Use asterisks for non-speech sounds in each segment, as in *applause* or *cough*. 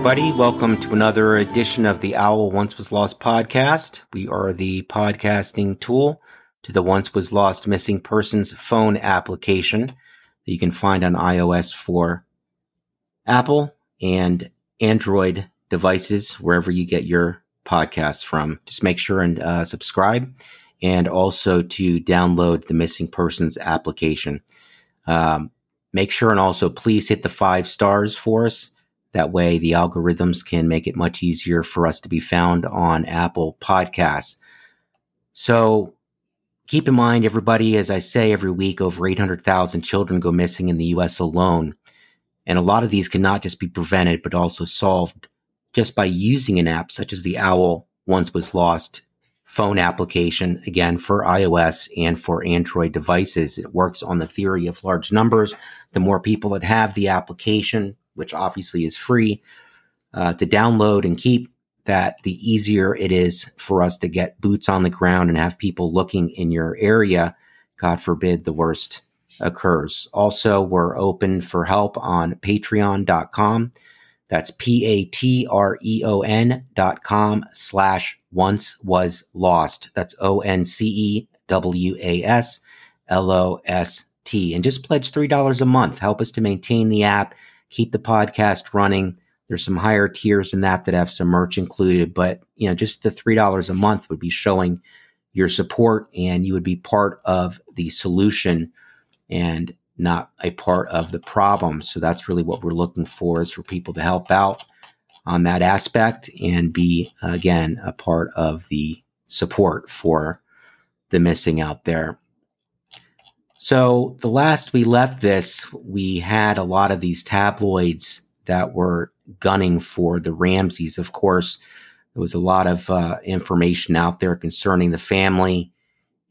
everybody. Welcome to another edition of the Owl Once Was Lost podcast. We are the podcasting tool to the Once Was Lost Missing Persons phone application that you can find on iOS for Apple and Android devices, wherever you get your podcasts from. Just make sure and uh, subscribe and also to download the Missing Persons application. Um, make sure and also please hit the five stars for us that way, the algorithms can make it much easier for us to be found on Apple Podcasts. So keep in mind, everybody, as I say every week, over 800,000 children go missing in the US alone. And a lot of these cannot just be prevented, but also solved just by using an app such as the Owl Once Was Lost phone application, again, for iOS and for Android devices. It works on the theory of large numbers. The more people that have the application, which obviously is free uh, to download and keep, that the easier it is for us to get boots on the ground and have people looking in your area. God forbid the worst occurs. Also, we're open for help on patreon.com. That's P A T R E O N dot com slash once was lost. That's O N C E W A S L O S T. And just pledge $3 a month. Help us to maintain the app keep the podcast running. There's some higher tiers in that that have some merch included, but you know, just the three dollars a month would be showing your support, and you would be part of the solution and not a part of the problem. So that's really what we're looking for is for people to help out on that aspect and be again a part of the support for the missing out there. So the last we left this, we had a lot of these tabloids that were gunning for the Ramseys. Of course, there was a lot of uh, information out there concerning the family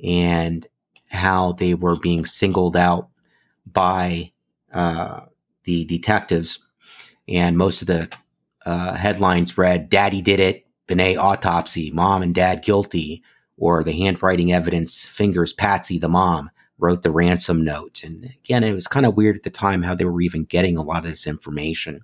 and how they were being singled out by uh, the detectives. And most of the uh, headlines read, Daddy did it, Benet autopsy, mom and dad guilty, or the handwriting evidence fingers Patsy, the mom wrote the ransom note. And again, it was kind of weird at the time how they were even getting a lot of this information.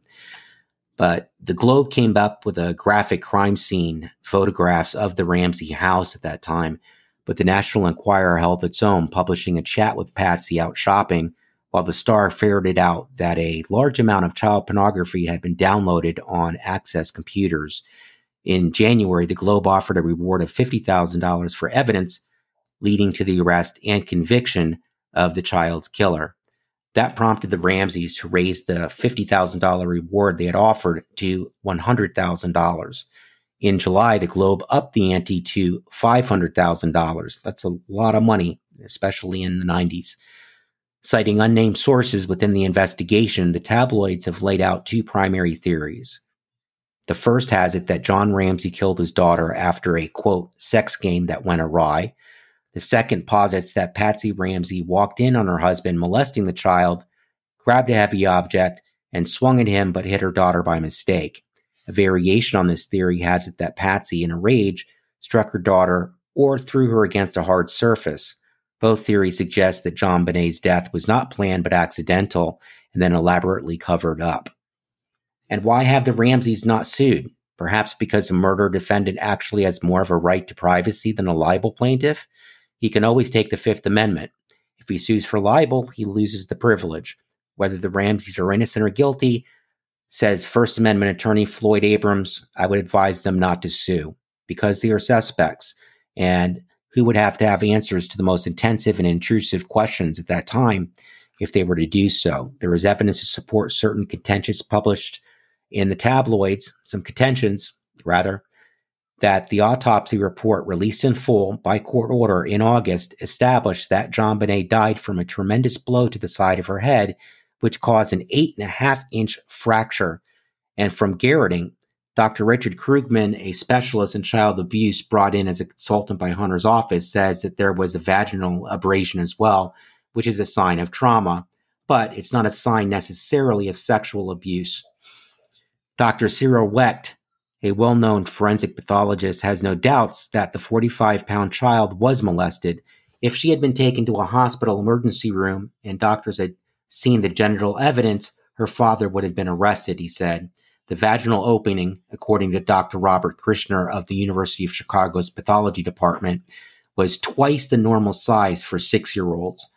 But the Globe came up with a graphic crime scene photographs of the Ramsey house at that time. But the National Enquirer held its own, publishing a chat with Patsy out shopping, while the Star ferreted out that a large amount of child pornography had been downloaded on Access computers. In January, the Globe offered a reward of $50,000 for evidence leading to the arrest and conviction of the child's killer. That prompted the Ramseys to raise the $50,000 reward they had offered to $100,000. In July, the Globe upped the ante to $500,000. That's a lot of money, especially in the 90s. Citing unnamed sources within the investigation, the tabloids have laid out two primary theories. The first has it that John Ramsey killed his daughter after a quote, sex game that went awry, the second posits that Patsy Ramsey walked in on her husband molesting the child, grabbed a heavy object, and swung at him but hit her daughter by mistake. A variation on this theory has it that Patsy, in a rage, struck her daughter or threw her against a hard surface. Both theories suggest that JonBenét's death was not planned but accidental and then elaborately covered up. And why have the Ramseys not sued? Perhaps because a murder defendant actually has more of a right to privacy than a libel plaintiff? He can always take the Fifth Amendment. If he sues for libel, he loses the privilege. Whether the Ramseys are innocent or guilty, says First Amendment attorney Floyd Abrams, I would advise them not to sue because they are suspects. And who would have to have answers to the most intensive and intrusive questions at that time if they were to do so? There is evidence to support certain contentions published in the tabloids, some contentions, rather, that the autopsy report released in full by court order in August established that JonBenét died from a tremendous blow to the side of her head, which caused an eight and a half inch fracture. And from garroting, Dr. Richard Krugman, a specialist in child abuse brought in as a consultant by Hunter's office, says that there was a vaginal abrasion as well, which is a sign of trauma, but it's not a sign necessarily of sexual abuse. Dr. Cyril Wecht, a well known forensic pathologist has no doubts that the 45 pound child was molested. If she had been taken to a hospital emergency room and doctors had seen the genital evidence, her father would have been arrested, he said. The vaginal opening, according to Dr. Robert Kirschner of the University of Chicago's pathology department, was twice the normal size for six year olds.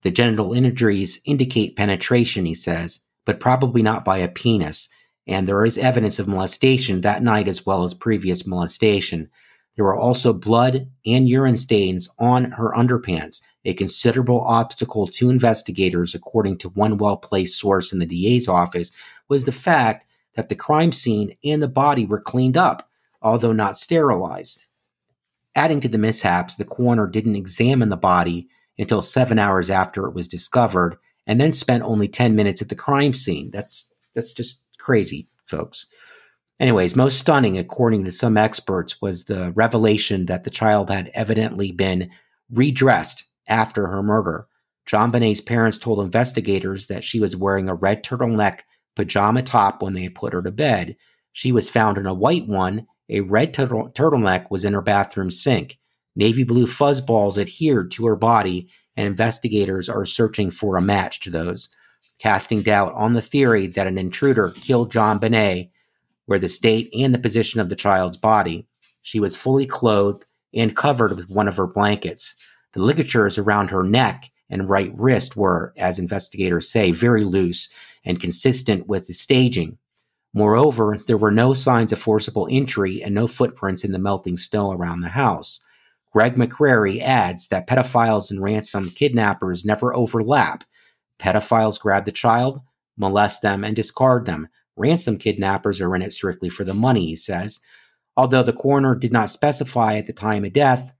The genital injuries indicate penetration, he says, but probably not by a penis, and there is evidence of molestation that night as well as previous molestation. There were also blood and urine stains on her underpants, a considerable obstacle to investigators, according to one well placed source in the DA's office, was the fact that the crime scene and the body were cleaned up, although not sterilized. Adding to the mishaps, the coroner didn't examine the body until seven hours after it was discovered, and then spent only 10 minutes at the crime scene. That's that's just crazy, folks. Anyways, most stunning, according to some experts, was the revelation that the child had evidently been redressed after her murder. JonBenét's parents told investigators that she was wearing a red turtleneck pajama top when they put her to bed. She was found in a white one. A red turtle- turtleneck was in her bathroom sink. Navy blue fuzzballs adhered to her body, and investigators are searching for a match to those, casting doubt on the theory that an intruder killed JonBenét, where the state and the position of the child's body. She was fully clothed and covered with one of her blankets. The ligatures around her neck and right wrist were, as investigators say, very loose and consistent with the staging. Moreover, there were no signs of forcible entry and no footprints in the melting snow around the house. Greg McCrary adds that pedophiles and ransom kidnappers never overlap. Pedophiles grab the child, molest them, and discard them. Ransom kidnappers are in it strictly for the money, he says. Although the coroner did not specify at the time of death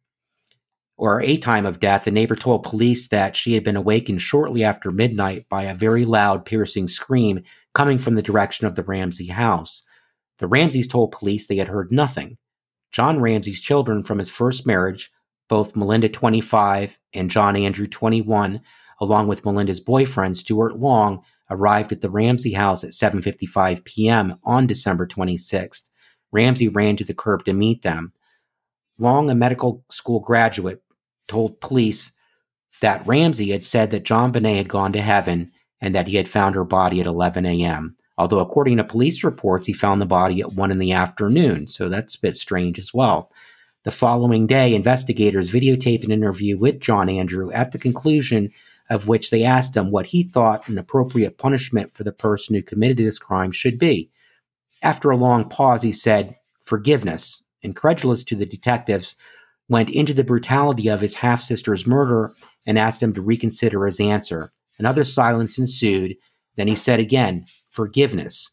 or a time of death, the neighbor told police that she had been awakened shortly after midnight by a very loud, piercing scream coming from the direction of the Ramsey house. The Ramseys told police they had heard nothing. John Ramsey's children from his first marriage, both Melinda 25 and John Andrew 21, along with Melinda's boyfriend Stuart Long, arrived at the Ramsey house at 7:55 p.m. on December 26th. Ramsey ran to the curb to meet them. Long, a medical school graduate, told police that Ramsey had said that JonBenét had gone to heaven and that he had found her body at 11 a.m although according to police reports, he found the body at 1 in the afternoon, so that's a bit strange as well. The following day, investigators videotaped an interview with John Andrew, at the conclusion of which they asked him what he thought an appropriate punishment for the person who committed this crime should be. After a long pause, he said, Forgiveness. Incredulous to the detectives, went into the brutality of his half sister's murder and asked him to reconsider his answer. Another silence ensued. Then he said again, forgiveness.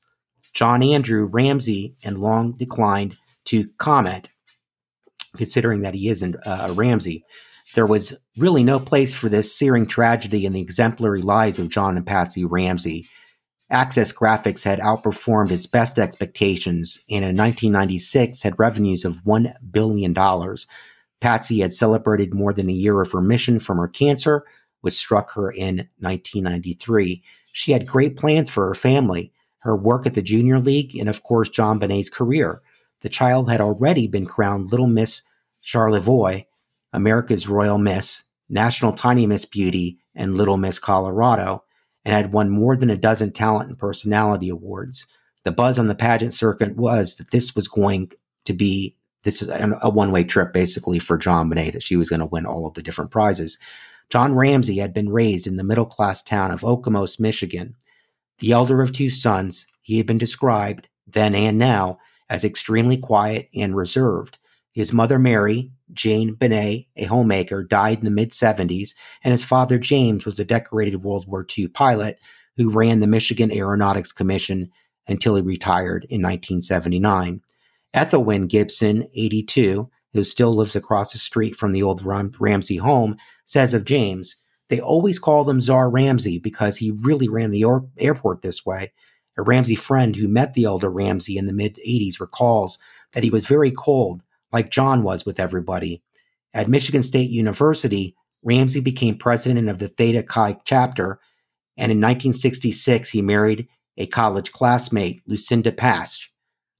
John Andrew Ramsey and Long declined to comment, considering that he isn't uh, a Ramsey. There was really no place for this searing tragedy in the exemplary lives of John and Patsy Ramsey. Access Graphics had outperformed its best expectations and in 1996 had revenues of $1 billion. Patsy had celebrated more than a year of remission from her cancer, which struck her in 1993. She had great plans for her family, her work at the Junior League, and of course, JonBenét's career. The child had already been crowned Little Miss Charlevoix, America's Royal Miss, National Tiny Miss Beauty, and Little Miss Colorado, and had won more than a dozen talent and personality awards. The buzz on the pageant circuit was that this was going to be this is a one way trip basically for JonBenét, that she was going to win all of the different prizes. John Ramsey had been raised in the middle class town of Okemos, Michigan. The elder of two sons, he had been described, then and now, as extremely quiet and reserved. His mother, Mary, Jane Benet, a homemaker, died in the mid 70s, and his father, James, was a decorated World War II pilot who ran the Michigan Aeronautics Commission until he retired in 1979. Ethelwyn Gibson, 82, who still lives across the street from the old Ram- Ramsey home, says of James, they always call him Czar Ramsey because he really ran the or- airport this way. A Ramsey friend who met the elder Ramsey in the mid 80s recalls that he was very cold, like John was with everybody. At Michigan State University, Ramsey became president of the Theta Chi chapter, and in 1966 he married a college classmate, Lucinda Pasch.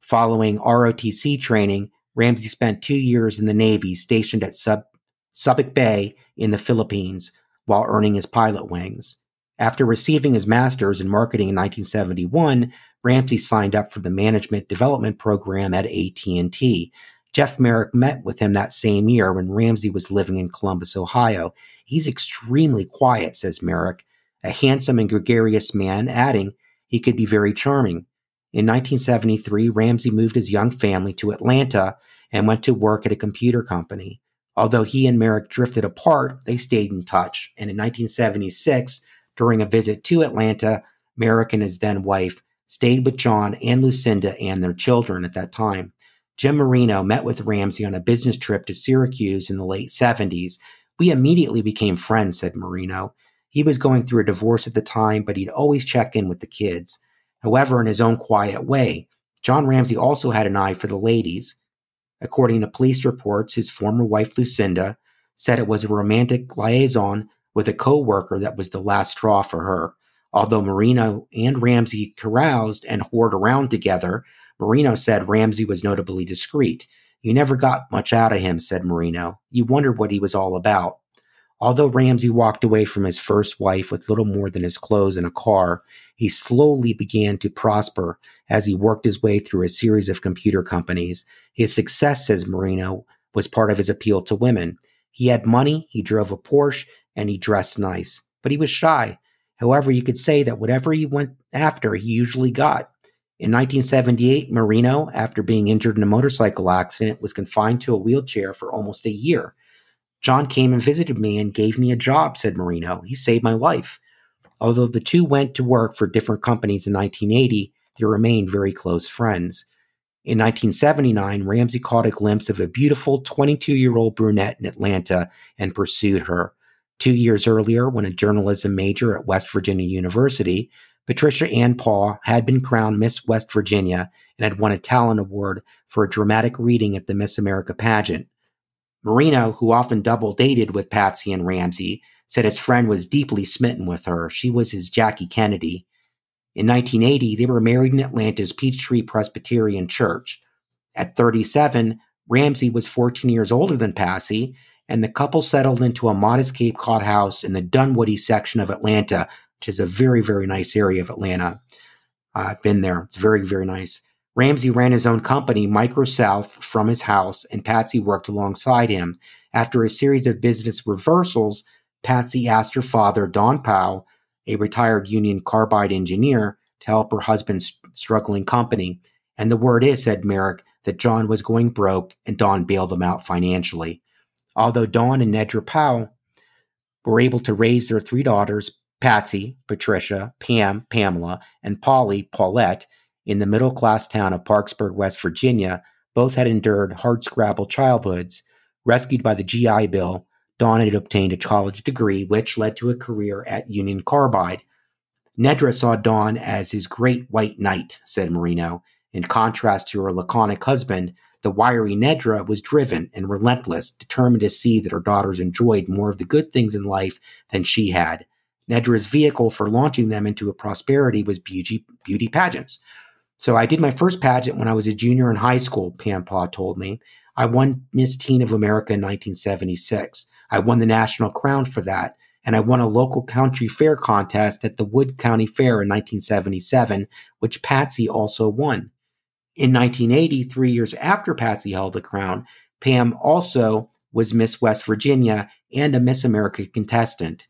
Following ROTC training, Ramsey spent two years in the Navy, stationed at Sub- Subic Bay in the Philippines, while earning his pilot wings. After receiving his master's in marketing in 1971, Ramsey signed up for the management development program at AT&T. Jeff Merrick met with him that same year when Ramsey was living in Columbus, Ohio. He's extremely quiet, says Merrick, a handsome and gregarious man, adding, he could be very charming. In 1973, Ramsey moved his young family to Atlanta and went to work at a computer company. Although he and Merrick drifted apart, they stayed in touch. And in 1976, during a visit to Atlanta, Merrick and his then wife stayed with John and Lucinda and their children at that time. Jim Marino met with Ramsey on a business trip to Syracuse in the late 70s. We immediately became friends, said Marino. He was going through a divorce at the time, but he'd always check in with the kids. However, in his own quiet way, John Ramsey also had an eye for the ladies. According to police reports, his former wife Lucinda said it was a romantic liaison with a co-worker that was the last straw for her. Although Marino and Ramsey caroused and whored around together, Marino said Ramsey was notably discreet. You never got much out of him, said Marino. You wondered what he was all about. Although Ramsey walked away from his first wife with little more than his clothes and a car, he slowly began to prosper as he worked his way through a series of computer companies. His success, says Marino, was part of his appeal to women. He had money, he drove a Porsche, and he dressed nice, but he was shy. However, you could say that whatever he went after, he usually got. In 1978, Marino, after being injured in a motorcycle accident, was confined to a wheelchair for almost a year. John came and visited me and gave me a job, said Marino. He saved my life. Although the two went to work for different companies in 1980, they remained very close friends. In 1979, Ramsey caught a glimpse of a beautiful 22 year old brunette in Atlanta and pursued her. Two years earlier, when a journalism major at West Virginia University, Patricia Ann Paugh had been crowned Miss West Virginia and had won a talent award for a dramatic reading at the Miss America pageant. Marino, who often double dated with Patsy and Ramsey, said his friend was deeply smitten with her. She was his Jackie Kennedy. In 1980, they were married in Atlanta's Peachtree Presbyterian Church. At 37, Ramsey was 14 years older than Patsy, and the couple settled into a modest Cape Cod house in the Dunwoody section of Atlanta, which is a very, very nice area of Atlanta. Uh, I've been there. It's very, very nice. Ramsey ran his own company, MicroSouth, from his house, and Patsy worked alongside him. After a series of business reversals, Patsy asked her father, Don Powell, a retired Union Carbide engineer, to help her husband's struggling company. And the word is, said Merrick, that John was going broke and Don bailed them out financially. Although Don and Nedra Powell were able to raise their three daughters, Patsy, Patricia, Pam, Pamela, and Polly, Paulette, in the middle class town of Parkersburg, West Virginia, both had endured hard scrabble childhoods. Rescued by the GI Bill, Don had obtained a college degree, which led to a career at Union Carbide. Nedra saw Don as his great white knight, said Marino. In contrast to her laconic husband, the wiry Nedra was driven and relentless, determined to see that her daughters enjoyed more of the good things in life than she had. Nedra's vehicle for launching them into a prosperity was beauty, beauty pageants. So I did my first pageant when I was a junior in high school, Pam Paugh told me. I won Miss Teen of America in 1976. I won the national crown for that. And I won a local country fair contest at the Wood County Fair in 1977, which Patsy also won. In 1980, three years after Patsy held the crown, Pam also was Miss West Virginia and a Miss America contestant.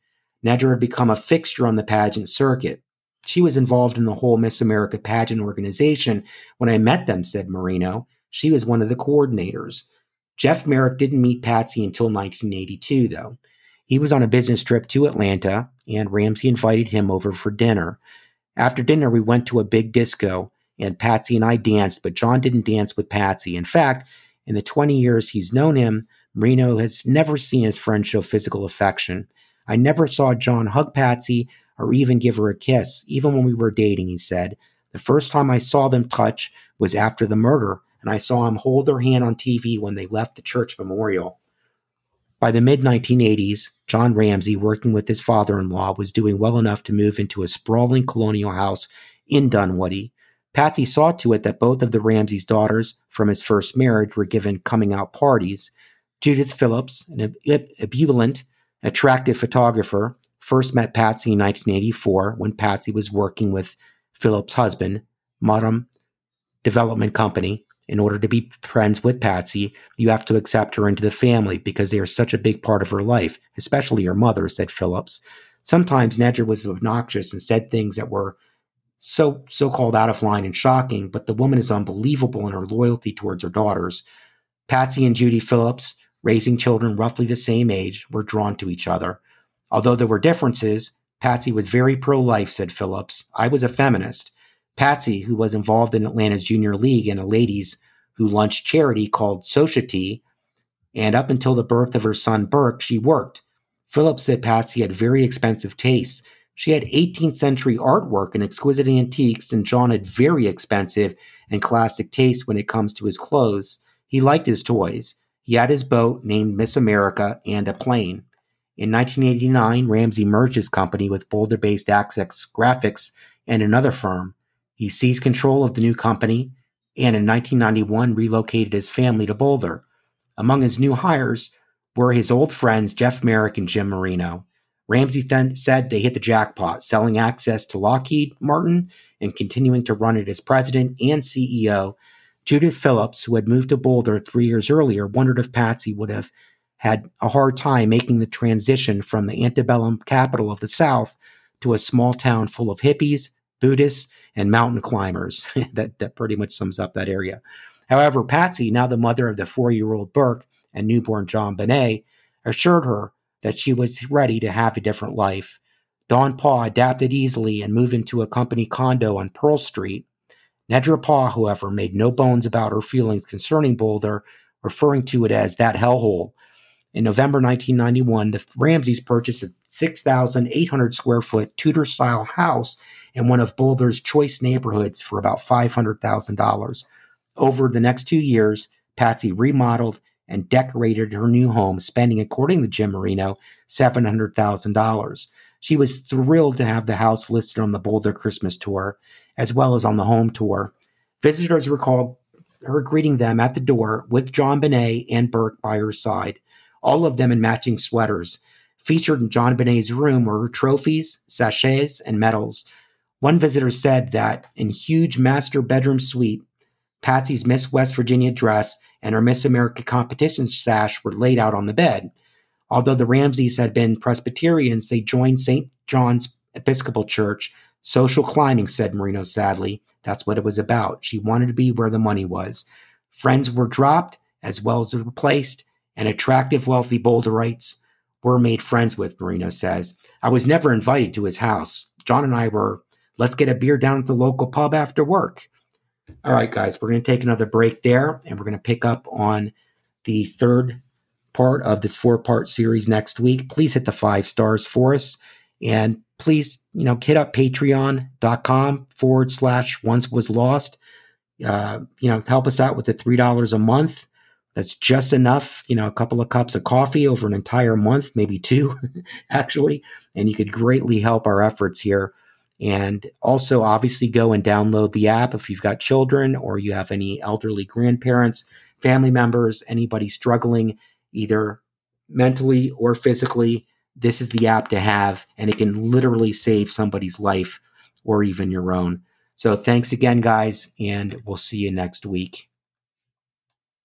Nedra had become a fixture on the pageant circuit. She was involved in the whole Miss America pageant organization when I met them, said Marino. She was one of the coordinators. Jeff Merrick didn't meet Patsy until 1982, though. He was on a business trip to Atlanta, and Ramsey invited him over for dinner. After dinner, we went to a big disco, and Patsy and I danced, but John didn't dance with Patsy. In fact, in the 20 years he's known him, Marino has never seen his friend show physical affection. I never saw John hug Patsy or even give her a kiss, even when we were dating, he said. The first time I saw them touch was after the murder, and I saw him hold their hand on TV when they left the church memorial. By the mid 1980s, John Ramsey, working with his father in law, was doing well enough to move into a sprawling colonial house in Dunwoody. Patsy saw to it that both of the Ramsey's daughters from his first marriage were given coming out parties. Judith Phillips, an ebullient, attractive photographer, first met Patsy in 1984 when Patsy was working with Phillips' husband, Modern Development Company. In order to be friends with Patsy, you have to accept her into the family because they are such a big part of her life, especially her mother, said Phillips. Sometimes Nedra was obnoxious and said things that were so so called out of line and shocking, but the woman is unbelievable in her loyalty towards her daughters. Patsy and Judy Phillips, raising children roughly the same age, were drawn to each other. Although there were differences, Patsy was very pro life, said Phillips. I was a feminist. Patsy, who was involved in Atlanta's junior league and a ladies who lunch charity called Society, and up until the birth of her son Burke, she worked. Phillips said Patsy had very expensive tastes. She had 18th century artwork and exquisite antiques, and John had very expensive and classic tastes when it comes to his clothes. He liked his toys. He had his boat named Miss America and a plane. In 1989, Ramsey merged his company with Boulder based Access Graphics and another firm. He seized control of the new company and in 1991 relocated his family to Boulder. Among his new hires were his old friends Jeff Merrick and Jim Marino. Ramsey then said they hit the jackpot, selling access to Lockheed Martin and continuing to run it as president and CEO. Judith Phillips, who had moved to Boulder three years earlier, wondered if Patsy would have had a hard time making the transition from the antebellum capital of the South to a small town full of hippies, Buddhists, and mountain climbers. *laughs* that, that pretty much sums up that area. However, Patsy, now the mother of the four year old Burke and newborn JonBenét, assured her that she was ready to have a different life. Don Paugh adapted easily and moved into a company condo on Pearl Street. Nedra Paugh, however, made no bones about her feelings concerning Boulder, referring to it as that hellhole in November 1991, the Ramseys purchased a 6,800 square foot Tudor style house in one of Boulder's choice neighborhoods for about $500,000. Over the next two years, Patsy remodeled and decorated her new home, spending, according to Jim Marino, $700,000. She was thrilled to have the house listed on the Boulder Christmas tour, as well as on the home tour. Visitors recalled her greeting them at the door with JonBenét and Burke by her side all of them in matching sweaters. Featured in JonBenét's room were trophies, sachets, and medals. One visitor said that in huge master bedroom suite, Patsy's Miss West Virginia dress and her Miss America competition sash were laid out on the bed. Although the Ramseys had been Presbyterians, they joined St. John's Episcopal Church. Social climbing, said Marino sadly. That's what it was about. She wanted to be where the money was. Friends were dropped as well as replaced, and attractive, wealthy Boulderites were made friends with, Marino says. I was never invited to his house. John and I were, let's get a beer down at the local pub after work. All right, guys, we're going to take another break there and we're going to pick up on the third part of this four part series next week. Please hit the five stars for us. And please, you know, hit up patreon.com forward slash once was lost. Uh, you know, help us out with the $3 a month. That's just enough, you know, a couple of cups of coffee over an entire month, maybe two, *laughs* actually. And you could greatly help our efforts here. And also, obviously, go and download the app if you've got children or you have any elderly grandparents, family members, anybody struggling either mentally or physically. This is the app to have, and it can literally save somebody's life or even your own. So, thanks again, guys, and we'll see you next week.